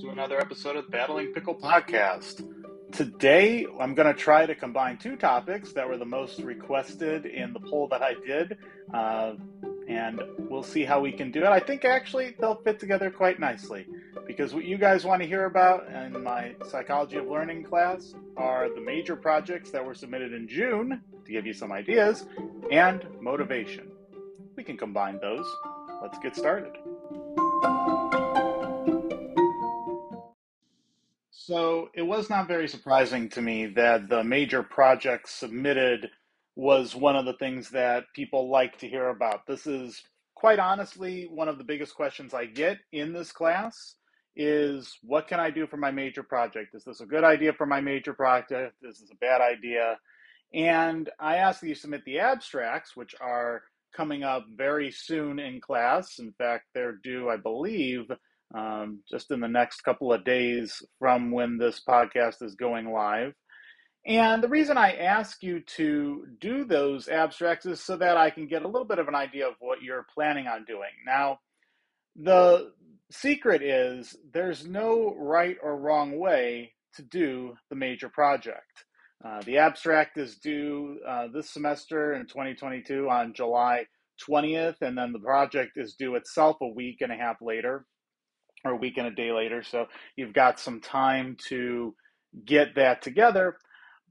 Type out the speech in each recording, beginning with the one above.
to another episode of Battling Pickle Podcast. Today, I'm going to try to combine two topics that were the most requested in the poll that I did, uh, and we'll see how we can do it. I think actually they'll fit together quite nicely because what you guys want to hear about in my Psychology of Learning class are the major projects that were submitted in June to give you some ideas and motivation. We can combine those. Let's get started. So it was not very surprising to me that the major project submitted was one of the things that people like to hear about. This is quite honestly one of the biggest questions I get in this class is what can I do for my major project? Is this a good idea for my major project? Is this a bad idea? And I ask that you submit the abstracts, which are coming up very soon in class. In fact, they're due, I believe, um, just in the next couple of days from when this podcast is going live. And the reason I ask you to do those abstracts is so that I can get a little bit of an idea of what you're planning on doing. Now, the secret is there's no right or wrong way to do the major project. Uh, the abstract is due uh, this semester in 2022 on July 20th, and then the project is due itself a week and a half later or a week and a day later. So you've got some time to get that together.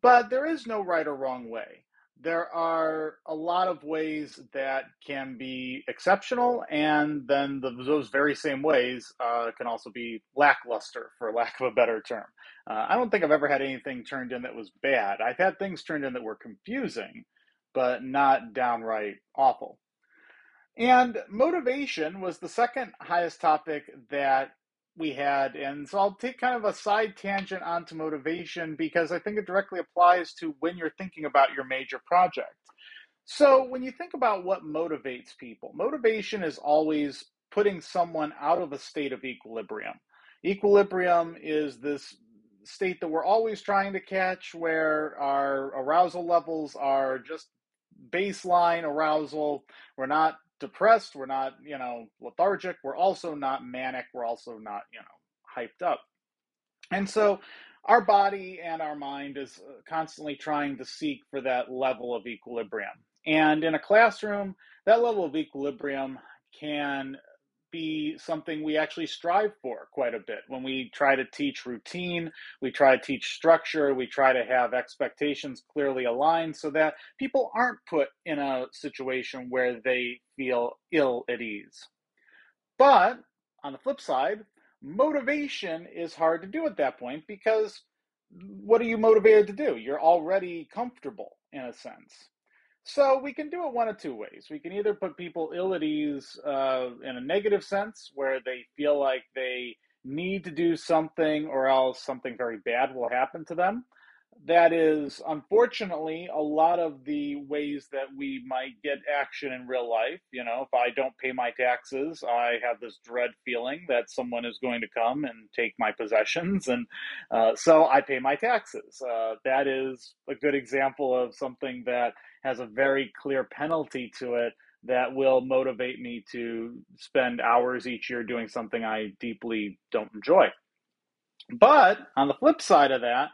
But there is no right or wrong way. There are a lot of ways that can be exceptional, and then the, those very same ways uh, can also be lackluster, for lack of a better term. Uh, I don't think I've ever had anything turned in that was bad. I've had things turned in that were confusing, but not downright awful. And motivation was the second highest topic that we had. And so I'll take kind of a side tangent onto motivation because I think it directly applies to when you're thinking about your major project. So when you think about what motivates people, motivation is always putting someone out of a state of equilibrium. Equilibrium is this state that we're always trying to catch where our arousal levels are just baseline arousal. We're not depressed. We're not, you know, lethargic. We're also not manic. We're also not, you know, hyped up. And so our body and our mind is uh, constantly trying to seek for that level of equilibrium. And in a classroom, that level of equilibrium can be something we actually strive for quite a bit. When we try to teach routine, we try to teach structure, we try to have expectations clearly aligned so that people aren't put in a situation where they feel ill at ease. But on the flip side, motivation is hard to do at that point because what are you motivated to do? You're already comfortable in a sense. So we can do it one of two ways. We can either put people ill at ease uh, in a negative sense, where they feel like they need to do something or else something very bad will happen to them. That is, unfortunately, a lot of the ways that we might get action in real life. You know, if I don't pay my taxes, I have this dread feeling that someone is going to come and take my possessions. And uh, so I pay my taxes. Uh, that is a good example of something that has a very clear penalty to it that will motivate me to spend hours each year doing something I deeply don't enjoy. But on the flip side of that,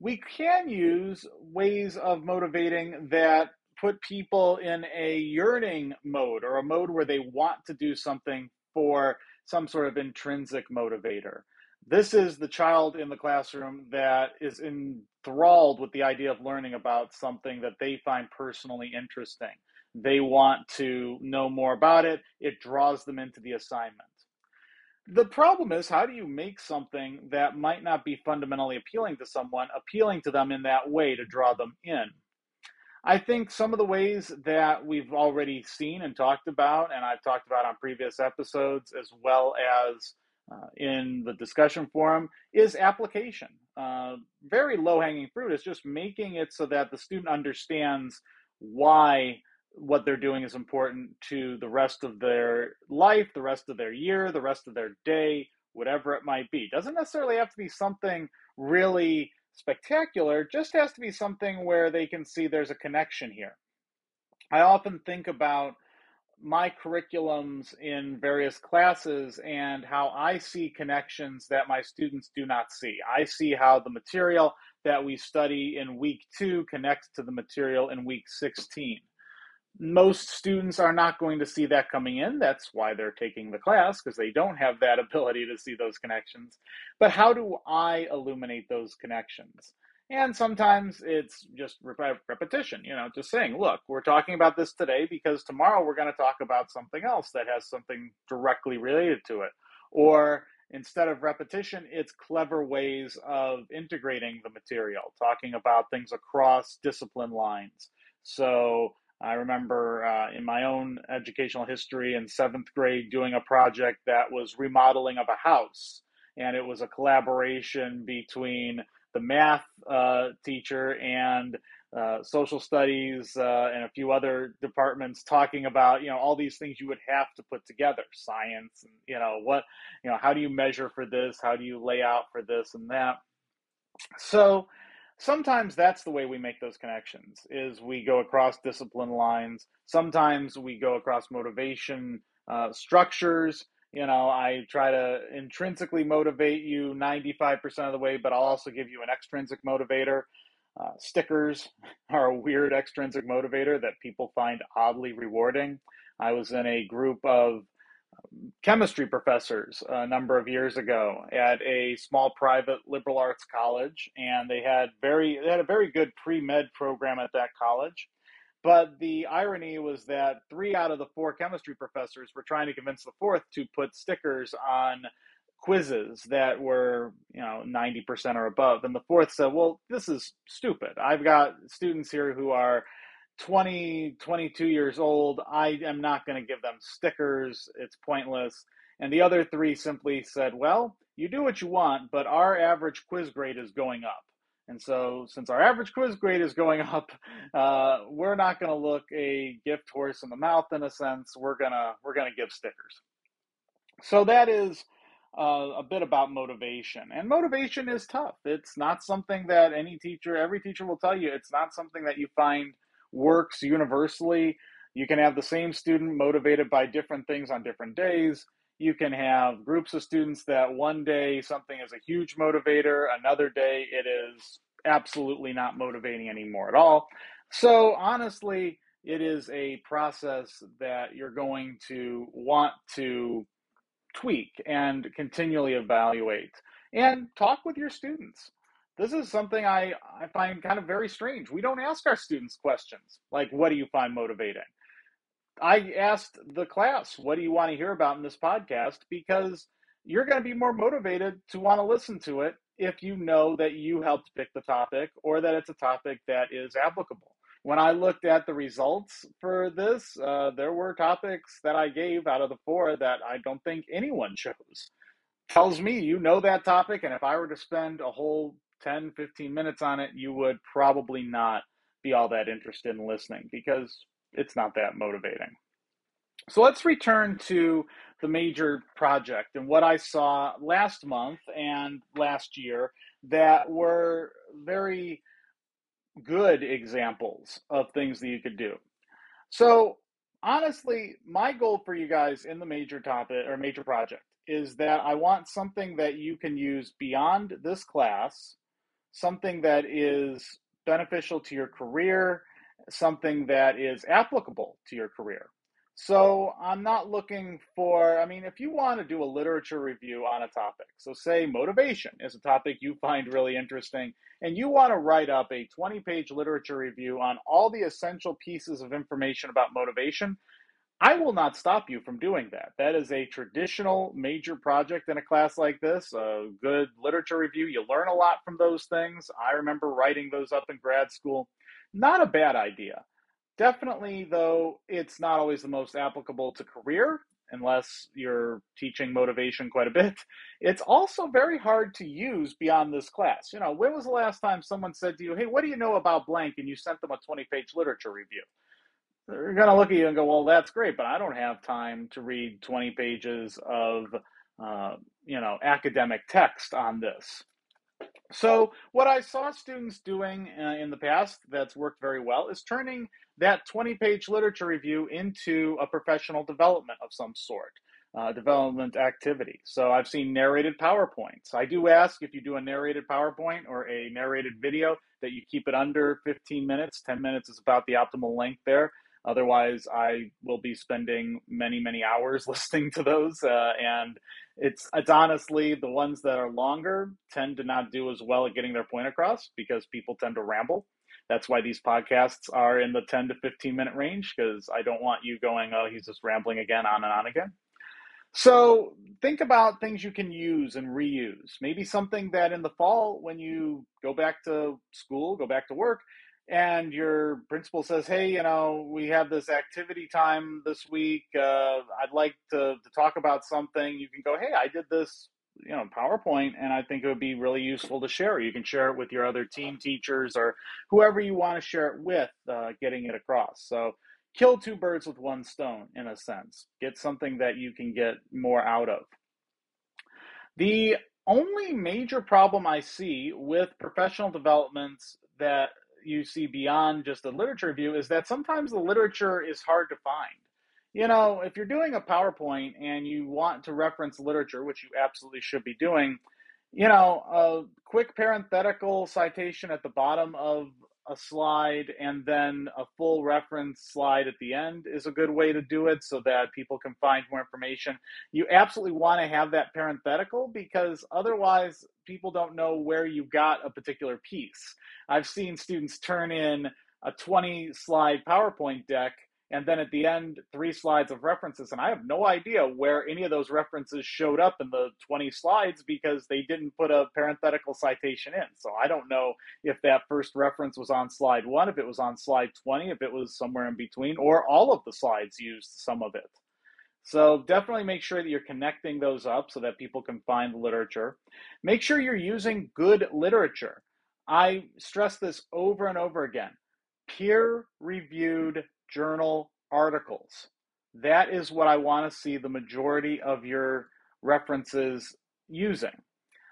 we can use ways of motivating that put people in a yearning mode or a mode where they want to do something for some sort of intrinsic motivator. This is the child in the classroom that is enthralled with the idea of learning about something that they find personally interesting. They want to know more about it, it draws them into the assignment. The problem is, how do you make something that might not be fundamentally appealing to someone appealing to them in that way to draw them in? I think some of the ways that we've already seen and talked about, and I've talked about on previous episodes, as well as uh, in the discussion forum is application. Uh, very low hanging fruit is just making it so that the student understands why what they're doing is important to the rest of their life, the rest of their year, the rest of their day, whatever it might be. Doesn't necessarily have to be something really spectacular, just has to be something where they can see there's a connection here. I often think about my curriculums in various classes and how I see connections that my students do not see. I see how the material that we study in week two connects to the material in week 16. Most students are not going to see that coming in. That's why they're taking the class, because they don't have that ability to see those connections. But how do I illuminate those connections? And sometimes it's just repetition, you know, just saying, look, we're talking about this today because tomorrow we're going to talk about something else that has something directly related to it. Or instead of repetition, it's clever ways of integrating the material, talking about things across discipline lines. So I remember uh, in my own educational history in seventh grade doing a project that was remodeling of a house. And it was a collaboration between the math uh, teacher and uh, social studies uh, and a few other departments talking about you know all these things you would have to put together science and you know what you know how do you measure for this? How do you lay out for this and that? So sometimes that's the way we make those connections is we go across discipline lines. Sometimes we go across motivation uh, structures you know, I try to intrinsically motivate you 95% of the way, but I'll also give you an extrinsic motivator. Uh, stickers are a weird extrinsic motivator that people find oddly rewarding. I was in a group of chemistry professors a number of years ago at a small private liberal arts college, and they had very they had a very good pre med program at that college. But the irony was that three out of the four chemistry professors were trying to convince the fourth to put stickers on quizzes that were, you know, 90% or above. And the fourth said, well, this is stupid. I've got students here who are 20, 22 years old. I am not going to give them stickers. It's pointless. And the other three simply said, well, you do what you want, but our average quiz grade is going up. And so, since our average quiz grade is going up, uh, we're not going to look a gift horse in the mouth in a sense. We're gonna we're gonna give stickers. So that is uh, a bit about motivation, and motivation is tough. It's not something that any teacher, every teacher will tell you. It's not something that you find works universally. You can have the same student motivated by different things on different days you can have groups of students that one day something is a huge motivator, another day it is absolutely not motivating anymore at all. So, honestly, it is a process that you're going to want to tweak and continually evaluate and talk with your students. This is something I, I find kind of very strange. We don't ask our students questions like, What do you find motivating? I asked the class, what do you want to hear about in this podcast? Because you're going to be more motivated to want to listen to it if you know that you helped pick the topic or that it's a topic that is applicable. When I looked at the results for this, uh, there were topics that I gave out of the four that I don't think anyone chose. Tells me you know that topic, and if I were to spend a whole 10, 15 minutes on it, you would probably not be all that interested in listening because it's not that motivating. So let's return to the major project and what I saw last month and last year that were very good examples of things that you could do. So honestly, my goal for you guys in the major topic or major project is that I want something that you can use beyond this class, something that is beneficial to your career something that is applicable to your career. So I'm not looking for, I mean, if you want to do a literature review on a topic, so say motivation is a topic you find really interesting, and you want to write up a 20 page literature review on all the essential pieces of information about motivation, I will not stop you from doing that. That is a traditional major project in a class like this, a good literature review. You learn a lot from those things. I remember writing those up in grad school. Not a bad idea. Definitely, though, it's not always the most applicable to career unless you're teaching motivation quite a bit. It's also very hard to use beyond this class. You know, when was the last time someone said to you, hey, what do you know about blank? And you sent them a 20 page literature review. They're going to look at you and go, well, that's great, but I don't have time to read 20 pages of, uh, you know, academic text on this. So, what I saw students doing uh, in the past that's worked very well is turning that 20 page literature review into a professional development of some sort, uh, development activity. So, I've seen narrated PowerPoints. I do ask if you do a narrated PowerPoint or a narrated video that you keep it under 15 minutes. 10 minutes is about the optimal length there. Otherwise, I will be spending many, many hours listening to those. Uh, and it's it's honestly the ones that are longer tend to not do as well at getting their point across because people tend to ramble. That's why these podcasts are in the 10 to 15 minute range because I don't want you going, oh, he's just rambling again, on and on again. So think about things you can use and reuse. Maybe something that in the fall, when you go back to school, go back to work, and your principal says, "Hey, you know, we have this activity time this week. Uh, I'd like to, to talk about something." You can go, "Hey, I did this, you know, PowerPoint, and I think it would be really useful to share. You can share it with your other team teachers or whoever you want to share it with, uh, getting it across." So, kill two birds with one stone, in a sense. Get something that you can get more out of. The only major problem I see with professional developments that you see beyond just the literature review is that sometimes the literature is hard to find. You know, if you're doing a PowerPoint and you want to reference literature, which you absolutely should be doing, you know, a quick parenthetical citation at the bottom of a slide and then a full reference slide at the end is a good way to do it so that people can find more information. You absolutely want to have that parenthetical because otherwise people don't know where you got a particular piece. I've seen students turn in a 20 slide PowerPoint deck and then at the end three slides of references and i have no idea where any of those references showed up in the 20 slides because they didn't put a parenthetical citation in. So i don't know if that first reference was on slide 1 if it was on slide 20 if it was somewhere in between or all of the slides used some of it. So definitely make sure that you're connecting those up so that people can find the literature. Make sure you're using good literature. I stress this over and over again peer reviewed journal articles. That is what I want to see the majority of your references using.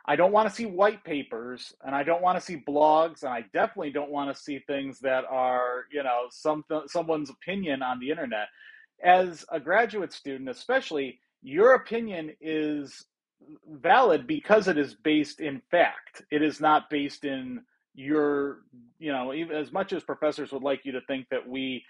I don't want to see white papers and I don't want to see blogs and I definitely don't want to see things that are, you know, some someone's opinion on the internet. As a graduate student, especially, your opinion is valid because it is based in fact. It is not based in your, you know, even as much as professors would like you to think that we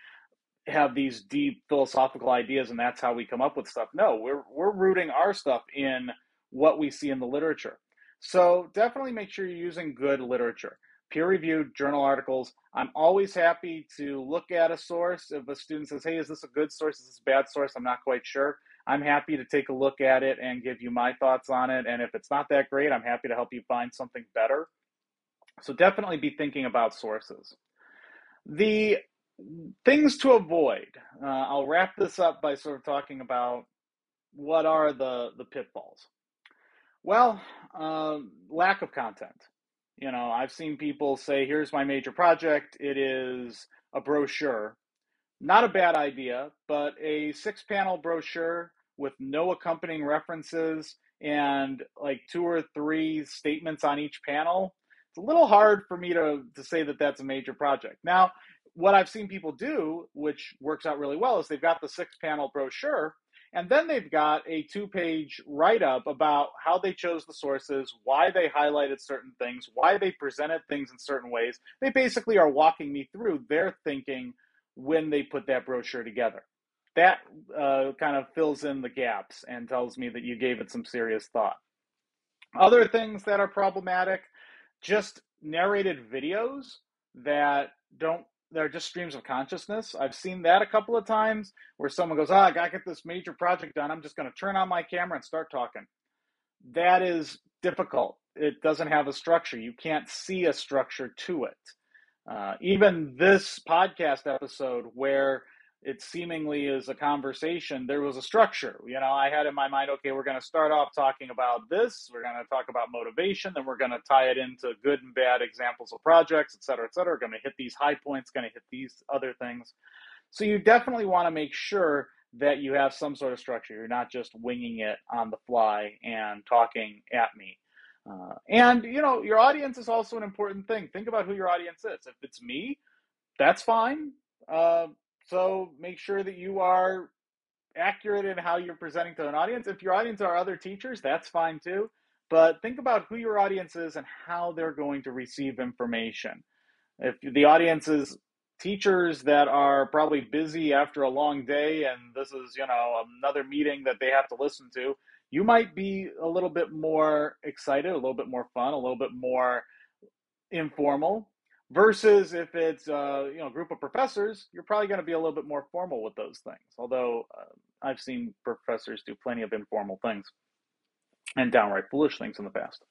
have these deep philosophical ideas and that's how we come up with stuff. No, we're we're rooting our stuff in what we see in the literature. So definitely make sure you're using good literature. Peer-reviewed journal articles. I'm always happy to look at a source. If a student says, "Hey, is this a good source? Is this a bad source?" I'm not quite sure. I'm happy to take a look at it and give you my thoughts on it. And if it's not that great, I'm happy to help you find something better. So definitely be thinking about sources. The things to avoid. Uh, I'll wrap this up by sort of talking about what are the the pitfalls. Well, uh, lack of content. You know, I've seen people say, "Here's my major project. It is a brochure." Not a bad idea, but a six-panel brochure with no accompanying references and like two or three statements on each panel. It's a little hard for me to, to say that that's a major project. Now, what I've seen people do, which works out really well, is they've got the six panel brochure and then they've got a two page write up about how they chose the sources, why they highlighted certain things, why they presented things in certain ways. They basically are walking me through their thinking when they put that brochure together. That uh, kind of fills in the gaps and tells me that you gave it some serious thought. Other things that are problematic just narrated videos that don't they're just streams of consciousness. I've seen that a couple of times where someone goes, "Ah, oh, I got to get this major project done. I'm just going to turn on my camera and start talking." That is difficult. It doesn't have a structure. You can't see a structure to it. Uh, even this podcast episode, where it seemingly is a conversation, there was a structure. You know, I had in my mind, okay, we're going to start off talking about this. We're going to talk about motivation. Then we're going to tie it into good and bad examples of projects, et cetera, et cetera. We're going to hit these high points, going to hit these other things. So you definitely want to make sure that you have some sort of structure. You're not just winging it on the fly and talking at me. Uh, and you know, your audience is also an important thing. Think about who your audience is. If it's me, that's fine. Uh, so make sure that you are accurate in how you're presenting to an audience. If your audience are other teachers, that's fine too. But think about who your audience is and how they're going to receive information. If the audience is teachers that are probably busy after a long day and this is, you know, another meeting that they have to listen to, you might be a little bit more excited, a little bit more fun, a little bit more informal versus if it's uh, you know a group of professors you're probably going to be a little bit more formal with those things although uh, i've seen professors do plenty of informal things and downright foolish things in the past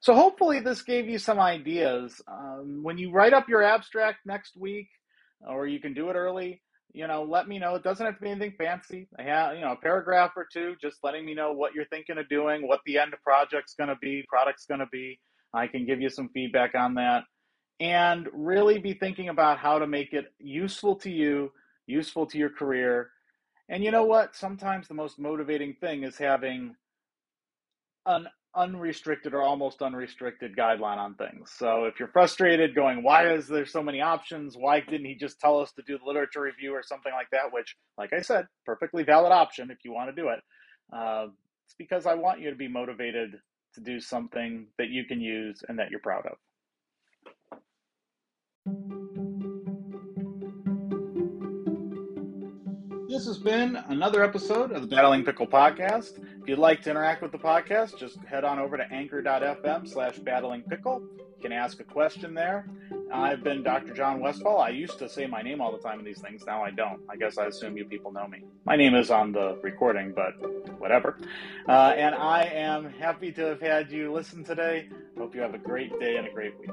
so hopefully this gave you some ideas um, when you write up your abstract next week or you can do it early you know, let me know. It doesn't have to be anything fancy. I have, you know, a paragraph or two, just letting me know what you're thinking of doing, what the end project's going to be, product's going to be. I can give you some feedback on that and really be thinking about how to make it useful to you, useful to your career. And you know what? Sometimes the most motivating thing is having an unrestricted or almost unrestricted guideline on things. So if you're frustrated going, why is there so many options? Why didn't he just tell us to do the literature review or something like that? Which, like I said, perfectly valid option if you want to do it. Uh, it's because I want you to be motivated to do something that you can use and that you're proud of. This has been another episode of the Battling Pickle Podcast. If you'd like to interact with the podcast, just head on over to anchor.fm slash battlingpickle. You can ask a question there. I've been Dr. John Westfall. I used to say my name all the time in these things. Now I don't. I guess I assume you people know me. My name is on the recording, but whatever. Uh, and I am happy to have had you listen today. Hope you have a great day and a great week.